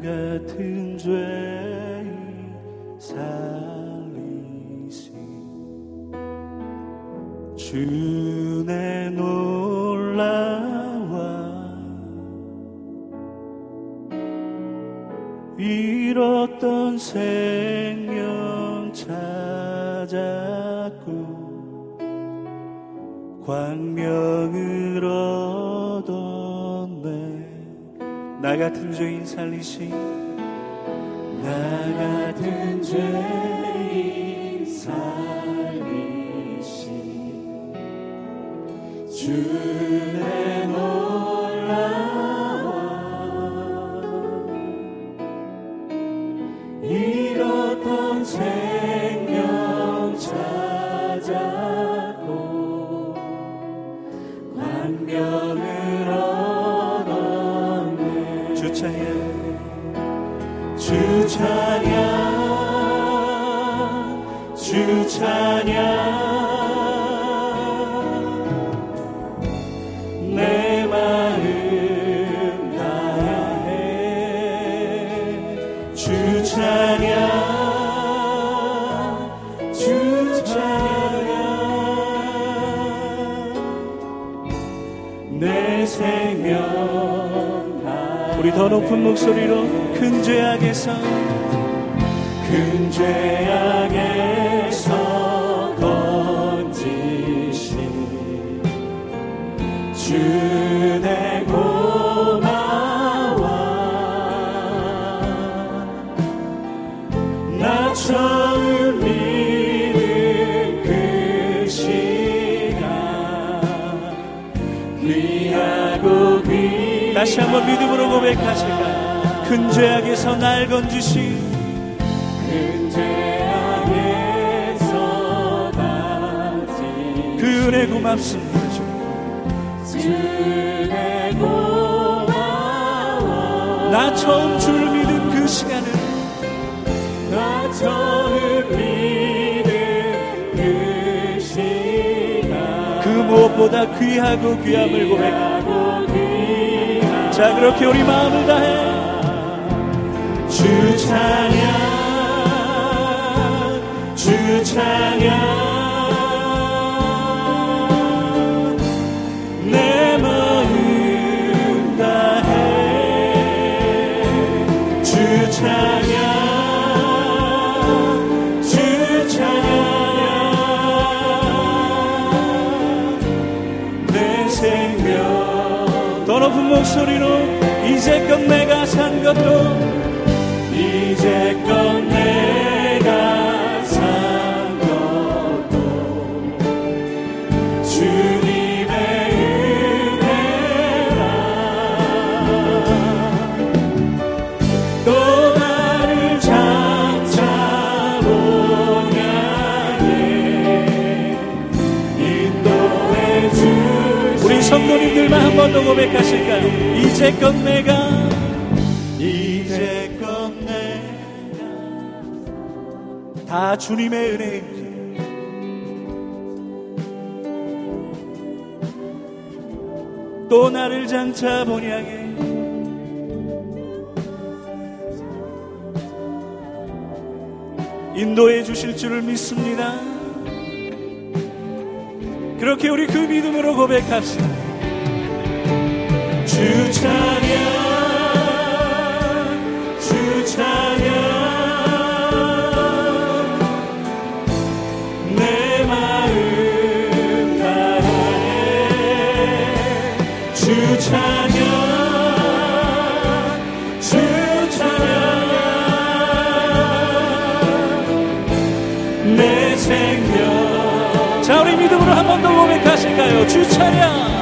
나 같은 죄인 살리시 주내 놀라와 잃었던 생 같은 죄인 살리신 나 같은 죄인 살리신 주내 큰 죄악에서 건지신 주내 고마워. 나 처음 믿은 그 시간 귀하고 귀 다시 한번 믿음으로 고백하실까요 큰 죄악에서 날 건지신 은혜 고맙습니다. 주. 주내 고마워 나 처음 줄 믿은 그 시간을 나 처음 믿은 그 시간. 그 무엇보다 귀하고 귀함을 고백하고 자 그렇게 우리 마음을 다해 주 찬양 주 찬양 높은 목소리로 이제껏 내가 산 것도 이제껏 내 고백하실까요? 이제껏 내가 이제껏 내가 다 주님의 은혜입니다 또 나를 장차 본향에 인도해 주실 줄을 믿습니다. 그렇게 우리 그 믿음으로 고백합시다. 자, 우리 믿음으로 한 번 더 고백하실까요? 주 찬양,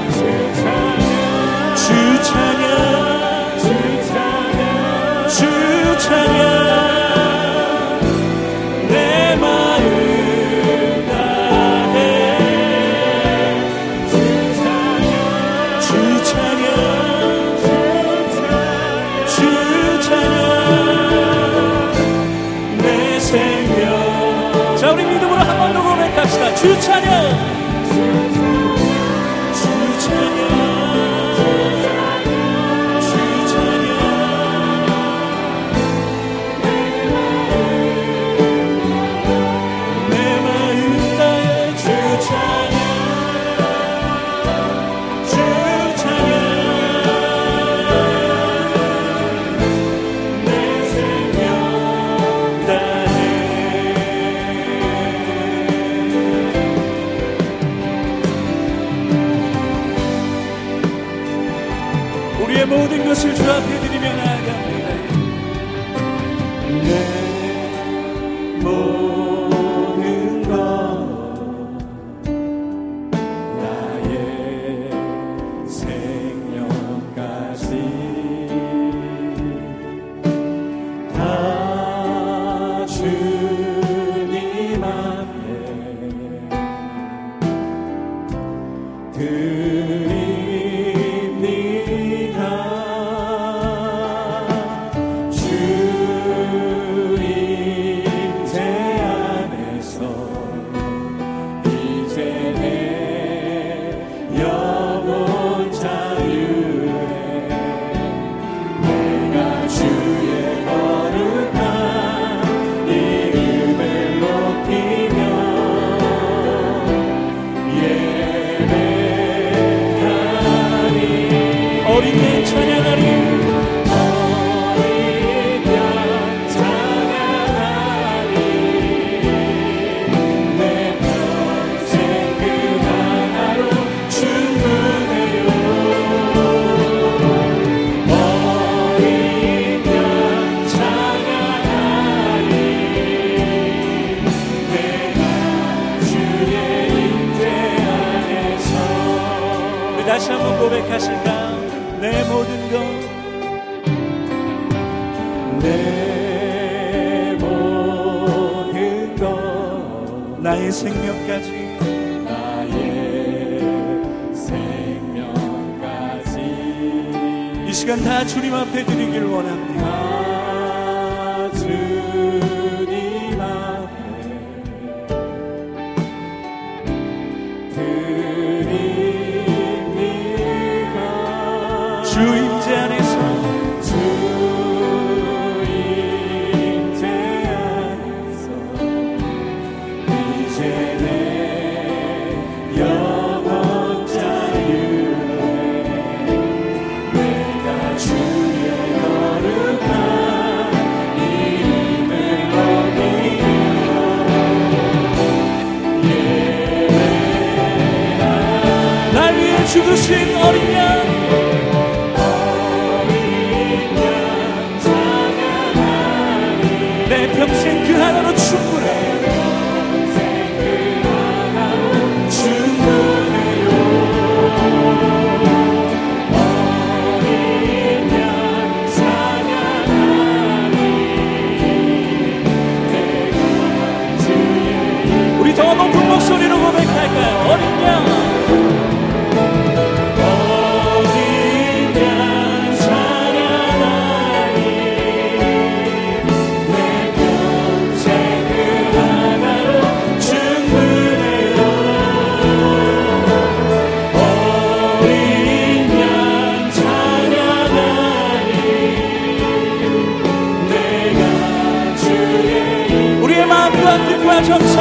정신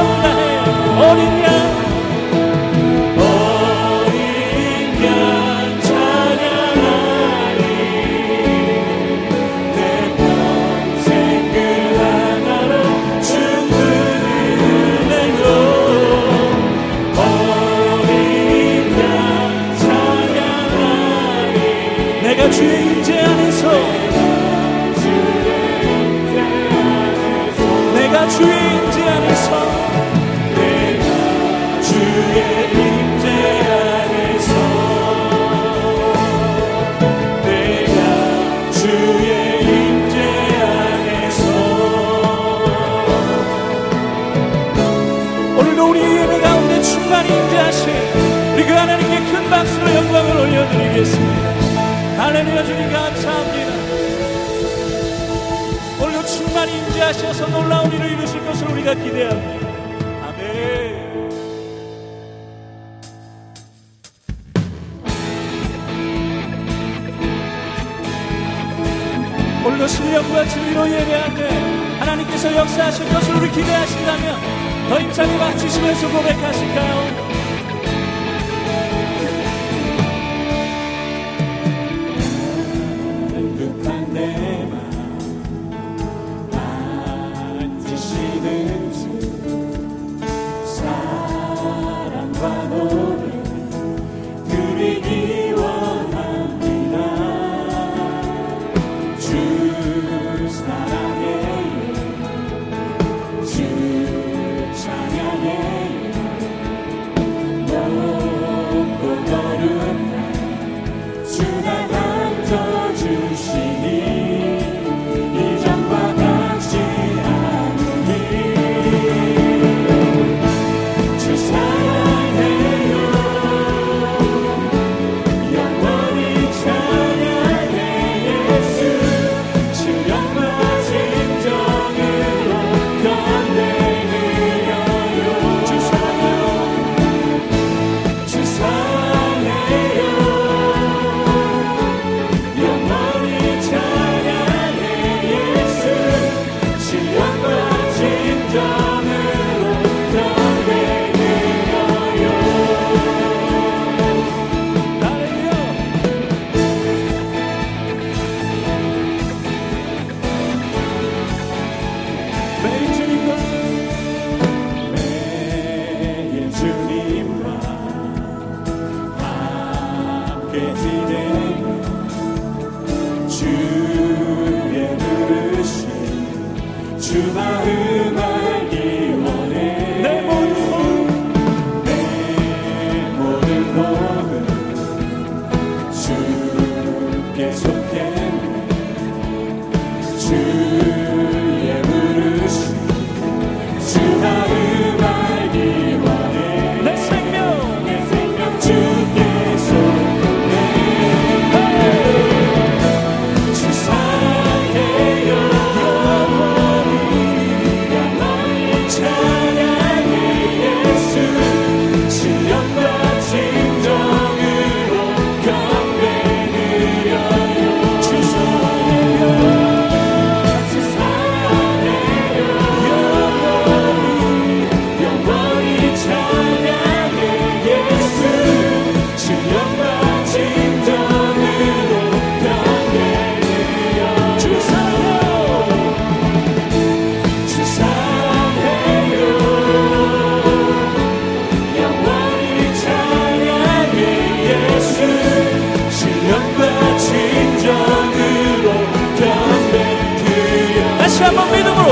하셔서 놀라운 일을 이루실 것을 우리가 기대합니다. 오늘도 실력과 진리로 예배할 때 하나님께서 역사하실 것을 우리 기대하신다면 더 힘차게 마치시면서 고백하실까요?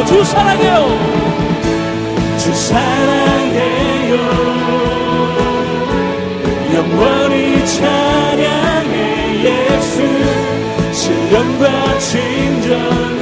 주 사랑해요. 주 사랑해요. 영원히 찬양해 예수. 신령과 진정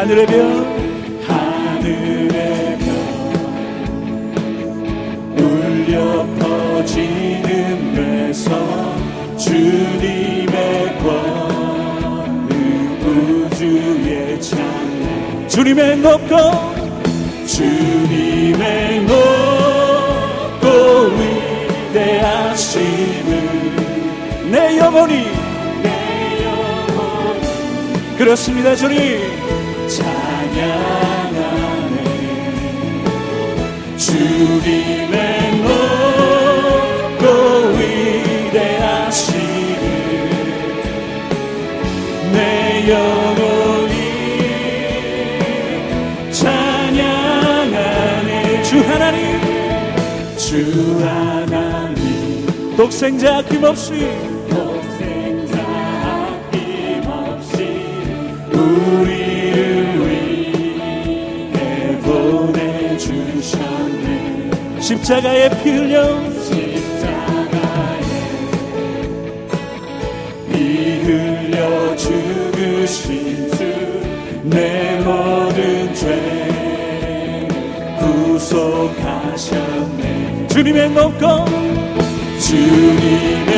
하늘의 별. 하늘의 별 울려 퍼지는 데서 주님의 권능 우주의 찬양 주님의 높고 주님의 높고 위대하심을 내 영혼이 내 영혼. 그렇습니다 주님 독생자 아낌없이 독생자 아낌없이 우리 십자가에 피 흘려 십자가에 피 흘려 죽으신 주내 모든 죄 구속하셨네. 주님의 높고 주님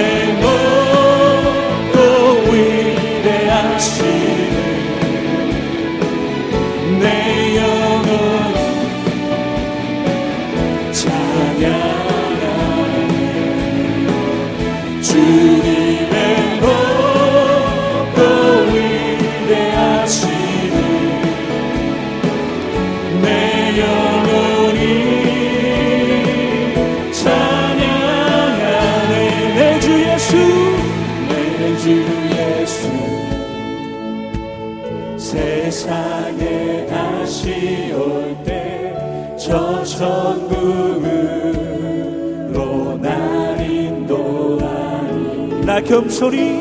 나 겸손히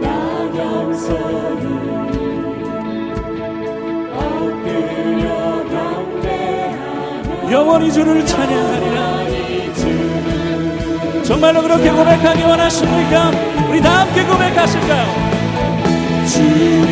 나 겸손히 엎드려 경배하며 영원히 주를 찬양하리라 정말로 그렇게 고백하기 원하십니까? 우리 다 함께 고백하실까요? 주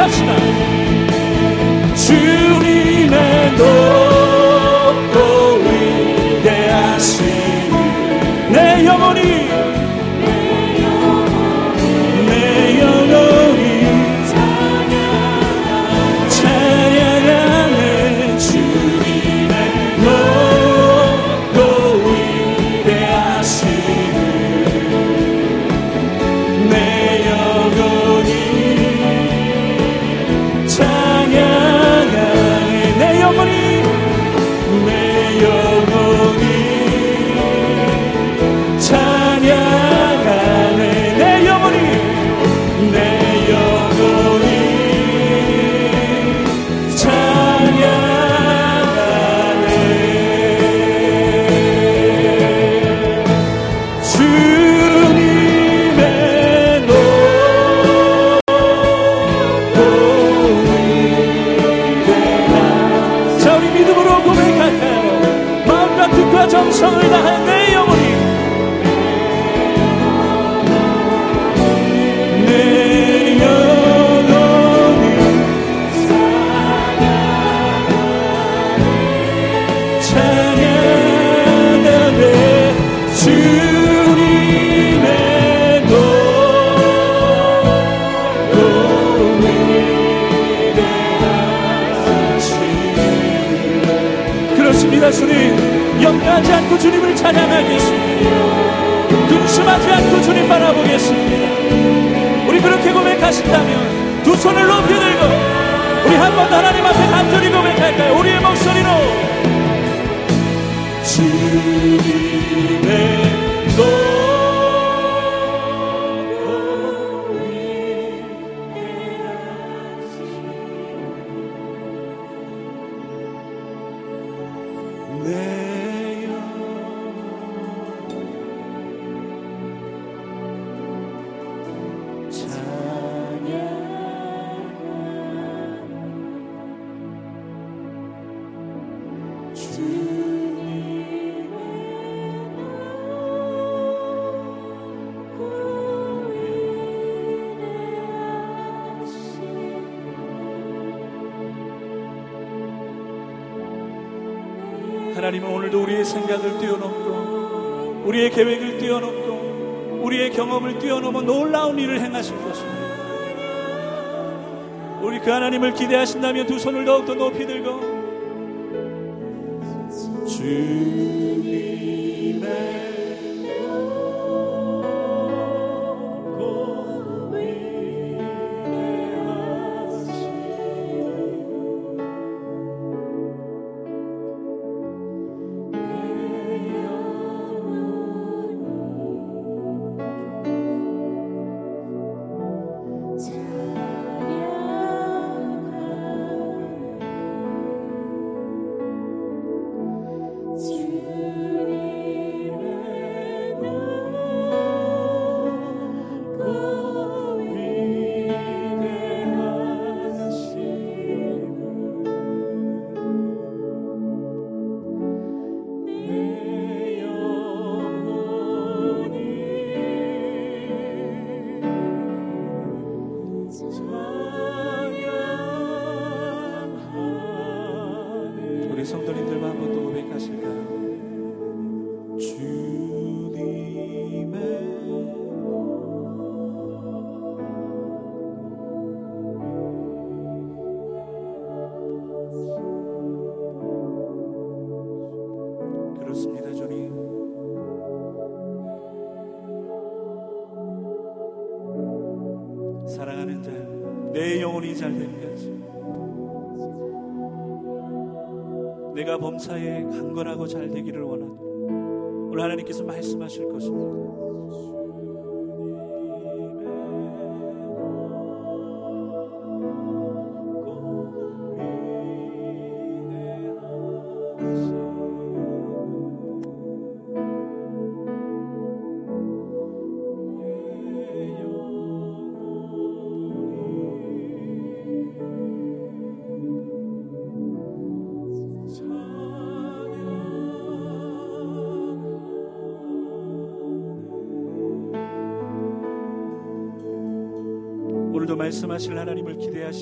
고백합시다. 주님의 높 않고 주님을 찬양하겠습니다. 근심하지 않고 주님 바라보겠습니다. 우리 그렇게 고백하신다면 두 손을 높이 들고 우리 한 번 더 하나님 앞에 간절히 고백할까요? 우리의 목소리로. 주님의 높 하나님은 오늘도 우리의 생각을 뛰어넘고 우리의 계획을 뛰어넘고 우리의 경험을 뛰어넘어 놀라운 일을 행하실 것입니다. 우리 그 하나님을 기대하신다면 두 손을 더욱더 높이 들고 주 내가 범사에 강건하고 잘 되기를 원하노라. 오늘 하나님께서 말씀하실 것입니다. 말씀하실 하나님을 기대하시